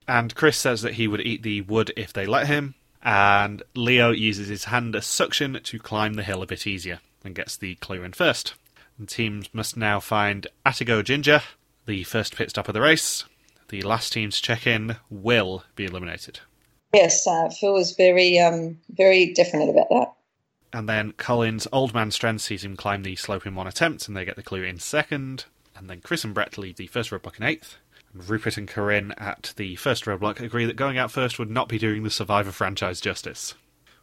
And Chris says that he would eat the wood if they let him. And Leo uses his hand as suction to climb the hill a bit easier and gets the clue in first. And teams must now find Atago Jinja, the first pit stop of the race. The last team's check in will be eliminated. Yes, uh, Phil was very, um, very definite about that. And then Colin's old man strength sees him climb the slope in one attempt, and they get the clue in second. And then Chris and Bret leave the first roadblock in eighth. And Rupert and Corinne at the first roadblock agree that going out first would not be doing the Survivor franchise justice.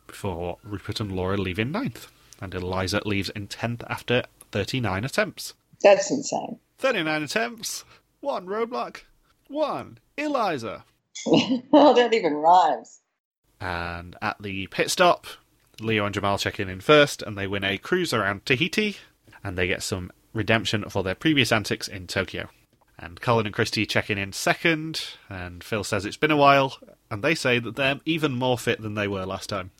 Before Rupert and Laura leave in ninth. And Eliza leaves in tenth after 39 attempts. That's insane. 39 attempts! One roadblock! One! Eliza! well, that even rhymes. And at the pit stop, Leo and Jamal check in in first, and they win a cruise around Tahiti, and they get some redemption for their previous antics in Tokyo. And Colin and Christie check in in second, and Phil says it's been a while, and they say that they're even more fit than they were last time.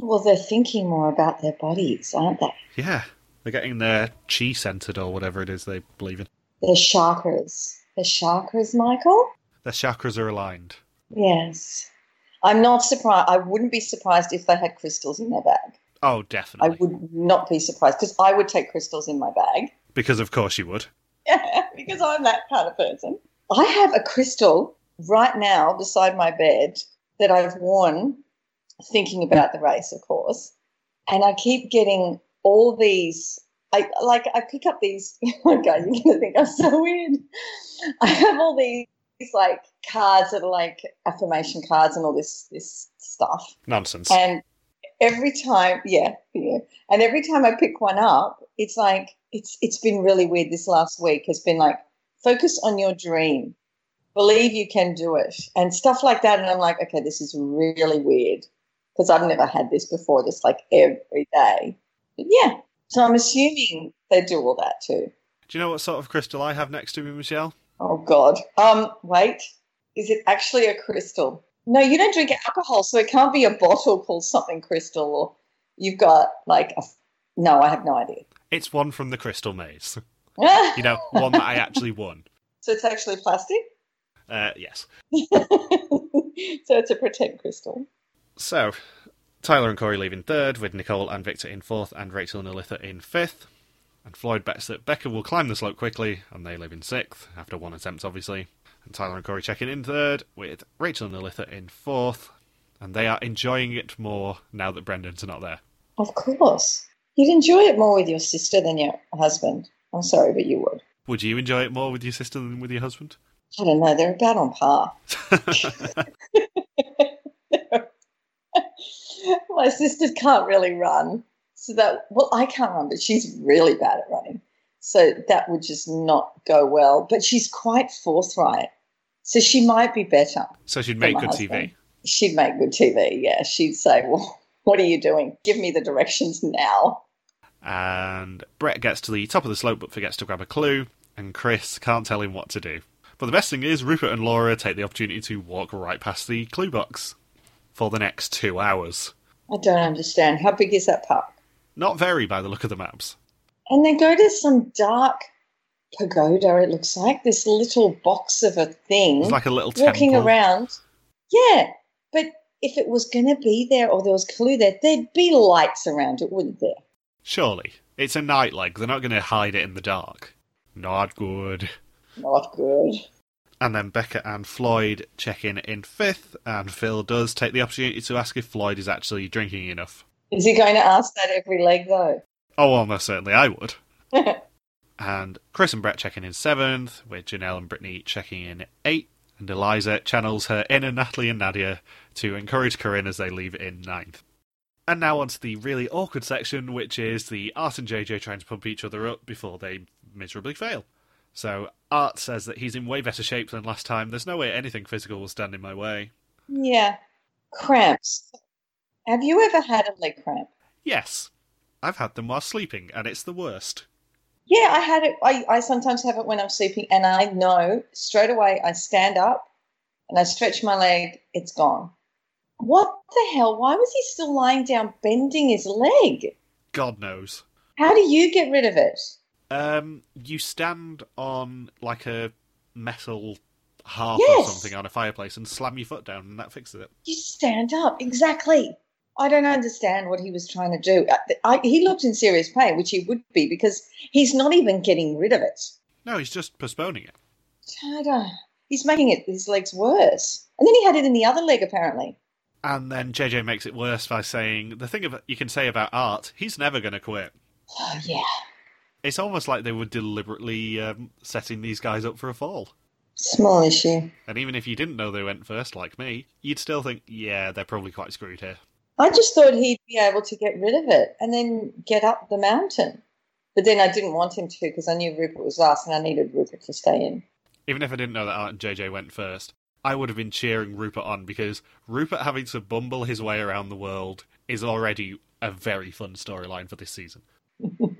Well, they're thinking more about their bodies, aren't they? Yeah, they're getting their chi centered or whatever it is they believe in. Their chakras. The chakras, Michael? The chakras are aligned. Yes. I'm not surprised. I wouldn't be surprised if they had crystals in their bag. Oh, definitely. I would not be surprised because I would take crystals in my bag. Because of course you would. Yeah, because I'm that kind of person. I have a crystal right now beside my bed that I've worn thinking about the race, of course. And I keep getting all these I like I pick up these oh my god, you're gonna think I'm so weird. I have all these like cards that are like affirmation cards and all this this stuff. Nonsense. And every time, yeah, yeah. And every time I pick one up, it's like it's it's been really weird. This last week has been like focus on your dream, believe you can do it, and stuff like that. And I'm like, okay, this is really weird because I've never had this before. Just like every day, but yeah. So I'm assuming they do all that too. Do you know what sort of crystal I have next to me, Michelle? Oh God. Um, wait. Is it actually a crystal? No, you don't drink alcohol, so it can't be a bottle called something crystal. Or you've got like a. No, I have no idea. It's one from the Crystal Maze. You know, one that I actually won. So it's actually plastic. Uh, yes. so it's a pretend crystal. So, Tyler and Korey leave in third, with Nicole and Victor in fourth, and Rachel and Elissa in fifth. And Floyd bets that Becca will climb the slope quickly, and they live in sixth, after one attempt, obviously. And Tyler and Korey check in in third, with Rachel and Elissa in fourth, and they are enjoying it more now that Brendan's not there. Of course, you'd enjoy it more with your sister than your husband. I'm sorry, but you would. Would you enjoy it more with your sister than with your husband? I don't know. They're about on par. My sister can't really run. So that, well, I can't run, but she's really bad at running. So that would just not go well. But she's quite forthright. So she might be better. so she'd make good husband. TV. She'd make good TV, yeah. She'd say, well, what are you doing? Give me the directions now. And Bret gets to the top of the slope but forgets to grab a clue, and Chris can't tell him what to do. But the best thing is, Rupert and Laura take the opportunity to walk right past the clue box for the next two hours. I don't understand. How big is that park? Not very by the look of the maps. And they go to some dark pagoda, it looks like, this little box of a thing. It's like a little walking temple. around. Yeah, but if it was going to be there or there was a clue there, there'd be lights around it, wouldn't there? Surely. It's a night leg. They're not going to hide it in the dark. Not good. Not good. And then Becca and Floyd check in in fifth, and Phil does take the opportunity to ask if Floyd is actually drinking enough. Is he going to ask that every leg though? Oh, almost certainly I would. and Chris and Bret checking in seventh, with Janelle and Brittany checking in eighth, and Eliza channels her inner Natalie and Nadia to encourage Corinne as they leave in ninth. And now on to the really awkward section, which is the Art and JJ trying to pump each other up before they miserably fail. So Art says that he's in way better shape than last time. There's no way anything physical will stand in my way. Yeah. Cramps. Have you ever had a leg cramp? Yes, I've had them while sleeping, and it's the worst. Yeah, I had it. I, I sometimes have it when I'm sleeping, and I know straight away I stand up and I stretch my leg, it's gone. What the hell? Why was he still lying down, bending his leg? God knows. How do you get rid of it? Um, you stand on like a metal hearth Yes. or something on a fireplace and slam your foot down, and that fixes it. You stand up. Exactly. I don't understand what he was trying to do. I, I, he looked in serious pain, which he would be because he's not even getting rid of it. No, he's just postponing it. Don't- He's making it his legs worse. And then he had it in the other leg, apparently. And then JJ makes it worse by saying the thing of, you can say about Art, he's never going to quit. Oh, yeah. It's almost like they were deliberately um, setting these guys up for a fall. Small issue. And even if you didn't know they went first, like me, you'd still think, yeah, they're probably quite screwed here. I just thought he'd be able to get rid of it and then get up the mountain. But then I didn't want him to because I knew Rupert was last and I needed Rupert to stay in. Even if I didn't know that Art and JJ went first, I would have been cheering Rupert on because Rupert having to bumble his way around the world is already a very fun storyline for this season.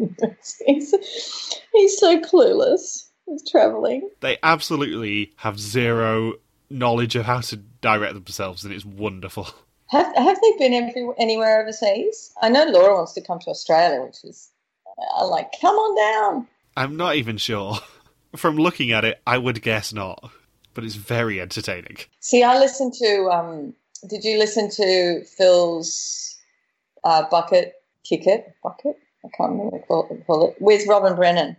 he's, he's so clueless. He's traveling. They absolutely have zero knowledge of how to direct themselves, and it's wonderful. Have, have they been every, anywhere overseas? I know Laura wants to come to Australia, which is uh, like, come on down. I'm not even sure. From looking at it, I would guess not, but it's very entertaining. See, I listened to. Um, did you listen to Phil's uh, bucket ticket bucket? I can't remember what it, call it with Robin Brennan,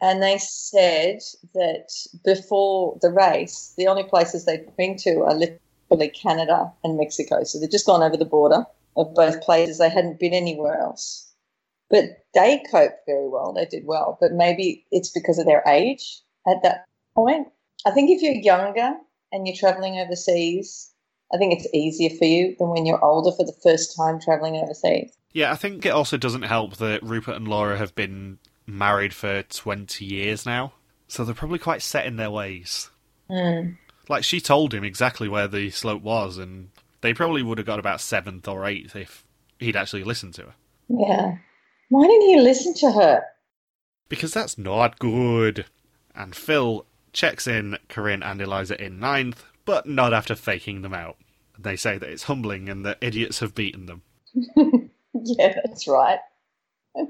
and they said that before the race, the only places they'd been to are literally Canada and Mexico. So they'd just gone over the border of both places. They hadn't been anywhere else. But they coped very well. They did well. But maybe it's because of their age at that point. I think if you're younger and you're traveling overseas, I think it's easier for you than when you're older for the first time traveling overseas. Yeah, I think it also doesn't help that Rupert and Laura have been married for 20 years now, so they're probably quite set in their ways. Mm. Like, she told him exactly where the slope was, and they probably would have got about seventh or eighth if he'd actually listened to her. Yeah. Why didn't he listen to her? Because that's not good. And Phil checks in Corinne and Eliza in ninth, but not after faking them out. They say that it's humbling and that idiots have beaten them. yeah, that's right. They're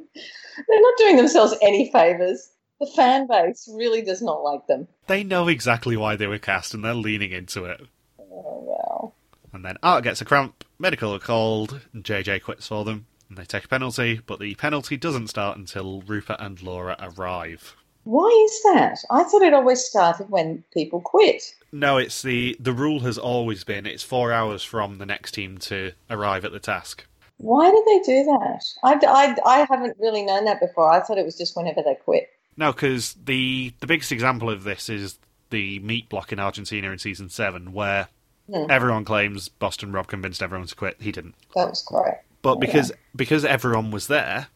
not doing themselves any favours. The fan base really does not like them. They know exactly why they were cast and they're leaning into it. Oh, well. And then Art gets a cramp, medical are called, and JJ quits for them. And they take a penalty, but the penalty doesn't start until Rupert and Laura arrive. Why is that? I thought it always started when people quit. No, it's the the rule has always been it's four hours from the next team to arrive at the task. Why did they do that? I, I, I haven't really known that before. I thought it was just whenever they quit. No, because the the biggest example of this is the meat block in Argentina in season seven, where Hmm. everyone claims Boston Rob convinced everyone to quit. He didn't, That was correct. but because because everyone was there,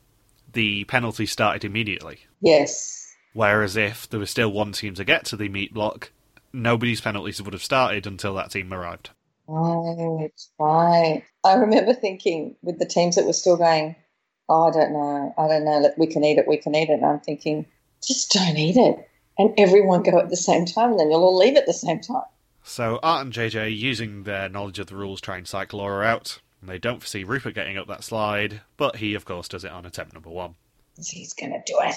the penalty started immediately. Yes. Whereas if there was still one team to get to the meat block, nobody's penalties would have started until that team arrived. Right, right. I remember thinking with the teams that were still going, oh, I don't know, I don't know, we can eat it, we can eat it. And I'm thinking, just don't eat it. And everyone go at the same time, and then you'll all leave at the same time. So Art and JJ, using their knowledge of the rules, try and cycle Laura out. And they don't foresee Rupert getting up that slide, but he, of course, does it on attempt number one. He's going to do it.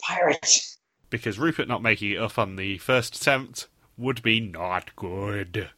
Pirate. Because Rupert not making it up on the first attempt would be not good.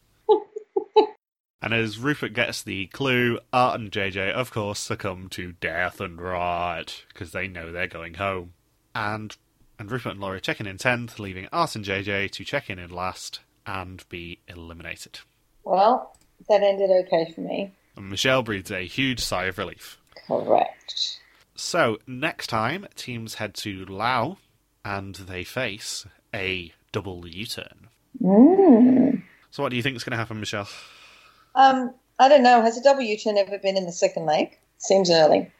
And as Rupert gets the clue, Art and JJ, of course, succumb to death and riot because they know they're going home. And and Rupert and Laurie check in in tenth, leaving Art and JJ to check in in last and be eliminated. Well, that ended okay for me. And Michelle breathes a huge sigh of relief. Correct. So next time, teams head to Lao, and they face a double U-turn. Mm. So what do you think is going to happen, Michelle? Um, I don't know. Has a W turn ever been in the second leg? Seems early.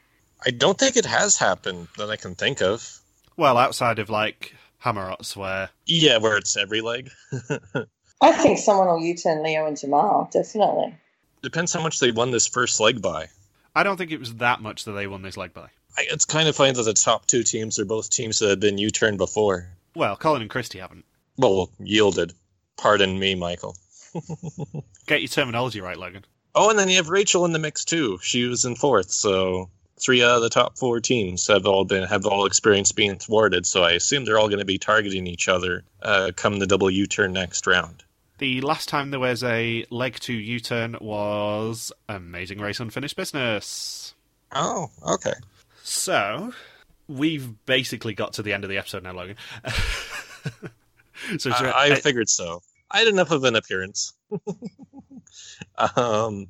I don't think it has happened that I can think of. Well, outside of like HaMerotz, where Yeah, where it's every leg. I think someone will U turn Leo and Jamal, definitely. Depends how much they won this first leg by. I don't think it was that much that they won this leg by. I, it's kind of funny that the top two teams are both teams that have been U-turned before. Well, Colin and Christie haven't. Well, yielded. Pardon me, Michael. Get your terminology right, Logan. Oh, and then you have Rachel in the mix too. She was in fourth, so three out of the top four teams have all been have all experienced being thwarted. So I assume they're all going to be targeting each other uh, come the double U turn next round. The last time there was a leg two U turn was Amazing Race Unfinished Business. Oh, okay. So we've basically got to the end of the episode now, Logan. so I, I figured so. I had enough of an appearance. um,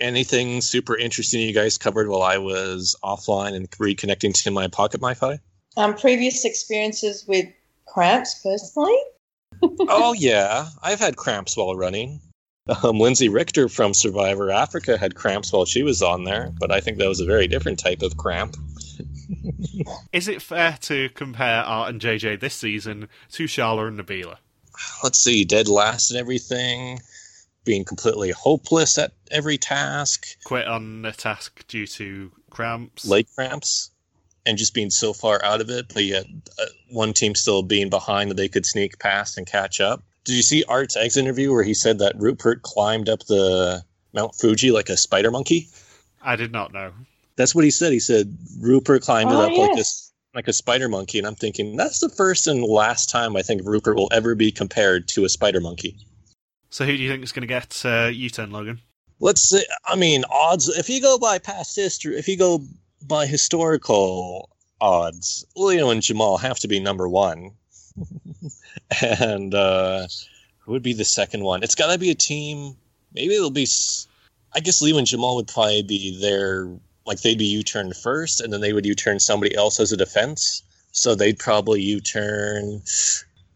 anything super interesting you guys covered while I was offline and reconnecting to my pocket Wi-Fi? Um, previous experiences with cramps, personally. oh yeah, I've had cramps while running. Um, Lindsey Richter from Survivor Africa had cramps while she was on there, but I think that was a very different type of cramp. Is it fair to compare Art and JJ this season to Charla and Nabila? Let's see, dead last and everything, being completely hopeless at every task, Quit on a task due to cramps. leg cramps, and just being so far out of it, but yet uh, one team still being behind that they could sneak past and catch up. Did you see Art's exit interview where he said that Rupert climbed up the Mount Fuji like a spider monkey? I did not know. That's what he said. He said Rupert climbed Oh, it up like yes. Like a spider monkey, and I'm thinking that's the first and last time I think Rupert will ever be compared to a spider monkey. So who do you think is going to get uh, U-turn, Logan? Let's say, I mean, odds. If you go by past history, if you go by historical odds, Leo and Jamal have to be number one, and uh, who would be the second one? It's got to be a team. Maybe it'll be. I guess Leo and Jamal would probably be there. Like they'd be U-turned first, and then they would U-turn somebody else as a defense. So they'd probably U-turn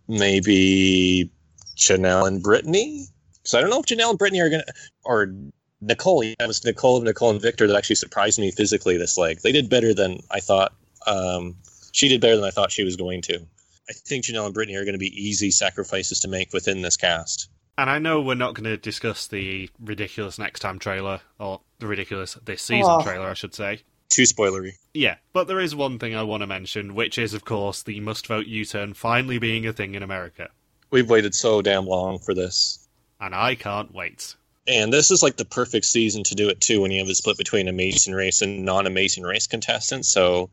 maybe Janelle and Brittany. So I don't know if Janelle and Brittany are gonna or Nicole. Yeah, it was Nicole, Nicole and Victor that actually surprised me physically this leg. They did better than I thought. Um, she did better than I thought she was going to. I think Janelle and Brittany are going to be easy sacrifices to make within this cast. And I know we're not going to discuss the ridiculous next time trailer, or the ridiculous this season Oh. trailer, I should say. Too spoilery. Yeah, but there is one thing I want to mention, which is, of course, the must vote U turn finally being a thing in America. We've waited so damn long for this. And I can't wait. And this is like the perfect season to do it too when you have a split between amazing race and non amazing race contestants. So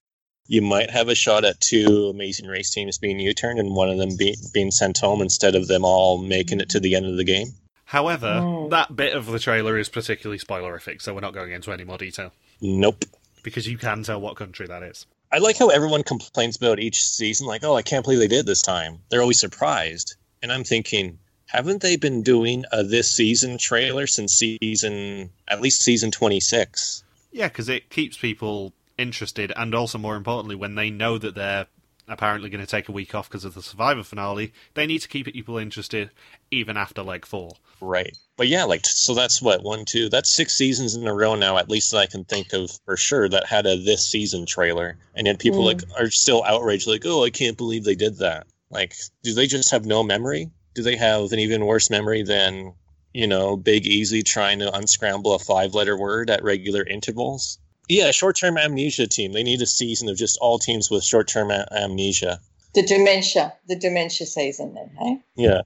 you might have a shot at two amazing race teams being U turned and one of them be- being sent home instead of them all making it to the end of the game. However, Mm. that bit of the trailer is particularly spoilerific, so we're not going into any more detail. Nope. Because you can tell what country that is. I like how everyone complains about each season, like, oh, I can't believe they did this time. They're always surprised. And I'm thinking, haven't they been doing a this season trailer since season, at least season 26? Yeah, because it keeps people interested, and also more importantly, when they know that they're apparently going to take a week off because of the Survivor finale, they need to keep people interested even after leg four. Right. But yeah, like, so that's what, one, two, that's six seasons in a row now, at least that I can think of for sure, that had a this season trailer. And yet people Mm. like are still outraged, like, oh, I can't believe they did that. Like, do they just have no memory? Do they have an even worse memory than, you know, Big Easy trying to unscramble a five letter word at regular intervals? Yeah, short term amnesia team. They need a season of just all teams with short term a- amnesia. The dementia, the dementia season, then, hey? Yeah.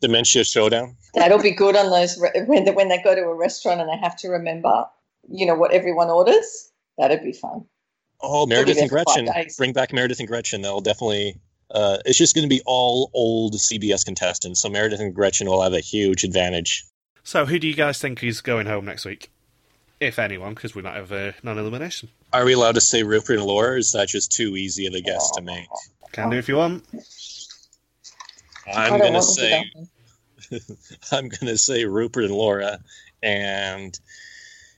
Dementia Showdown. That'll be good on those re- when they, when they go to a restaurant and they have to remember, you know, what everyone orders. That'd be fun. Oh, Meredith and Gretchen. Bring back Meredith and Gretchen. They'll definitely. Uh, it's just going to be all old CBS contestants. So Meredith and Gretchen will have a huge advantage. So, who do you guys think is going home next week? If anyone, because we might have a non elimination. Are we allowed to say Rupert and Laura? Or is that just too easy of a guess to make? Can do if you want. I I'm gonna want them to say. I'm gonna say Rupert and Laura, and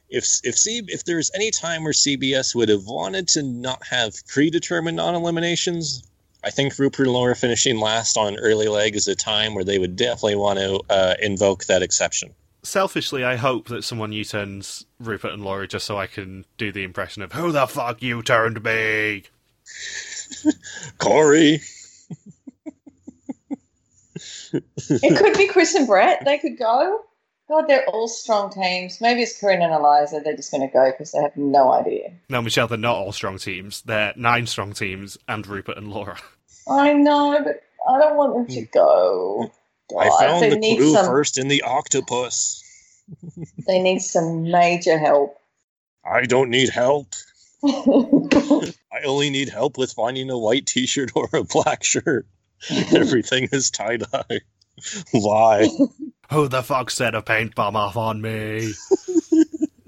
if if C, if there's any time where CBS would have wanted to not have predetermined non-eliminations, I think Rupert and Laura finishing last on early leg is a time where they would definitely want to uh, invoke that exception. Selfishly, I hope that someone U turns Rupert and Laura just so I can do the impression of who the fuck you turned me. Korey, It could be Chris and Bret. They could go. God, they're all strong teams. Maybe it's Corinne and Eliza. They're just going to go because they have no idea. No, Michelle, they're not all strong teams. They're nine strong teams and Rupert and Laura. I know, but I don't want them to go. I found they the need clue some. first in the octopus. They need some major help. I don't need help. I only need help with finding a white T-shirt or a black shirt. Everything is tie dye. Why? Who the fuck set a paint bomb off on me?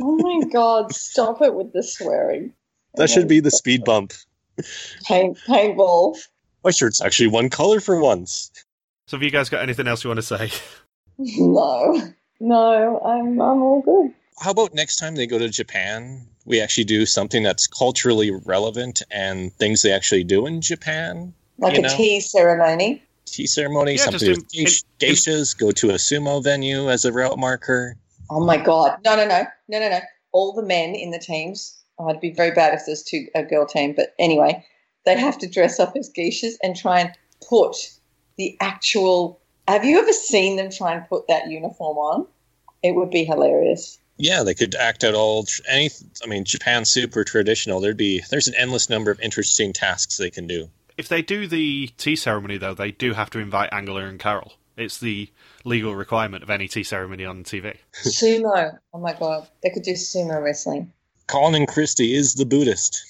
oh my God! Stop it with the swearing. That should be the speed bump. Paint paintball. My shirt's actually one color for once. So, have you guys got anything else you want to say? No, no, I'm I'm all good. How about next time they go to Japan, we actually do something that's culturally relevant and things they actually do in Japan? Like a know. tea ceremony. Tea ceremony, Yeah, something with in- geish- in- geishas, go to a sumo venue as a route marker. Oh my God! No, no, no, no, no, no. All the men in the teams. Oh, it'd be very bad if there's two a girl team. But anyway, they'd have to dress up as geishas and try and put the actual. Have you ever seen them try and put that uniform on? It would be hilarious. Yeah, they could act out all any. I mean, Japan's super traditional. There'd be there's an endless number of interesting tasks they can do. If they do the tea ceremony, though, they do have to invite Angela and Carol. It's the legal requirement of any tea ceremony on TV. Sumo. Oh my God! They could do sumo wrestling. Colin and Christie is the Buddhist.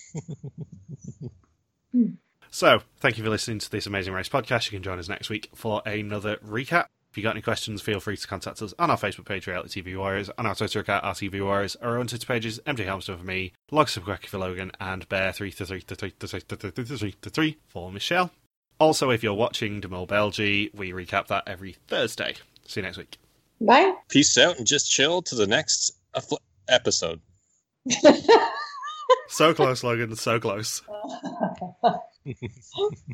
Hmm. So, thank you for listening to this Amazing Race podcast. You can join us next week for another recap. If you got any questions, feel free to contact us on our Facebook page, Reality TV Warriors, on our Twitter account, RTV Warriors, our own Twitter pages, MJ Helmston for me, Logs of Quacky for Logan, and Bear333 for Michelle. Also, if you're watching Demol Belgi, we recap that every Thursday. See you next week. Bye. Peace out and just chill to the next episode. So close, Logan, so close.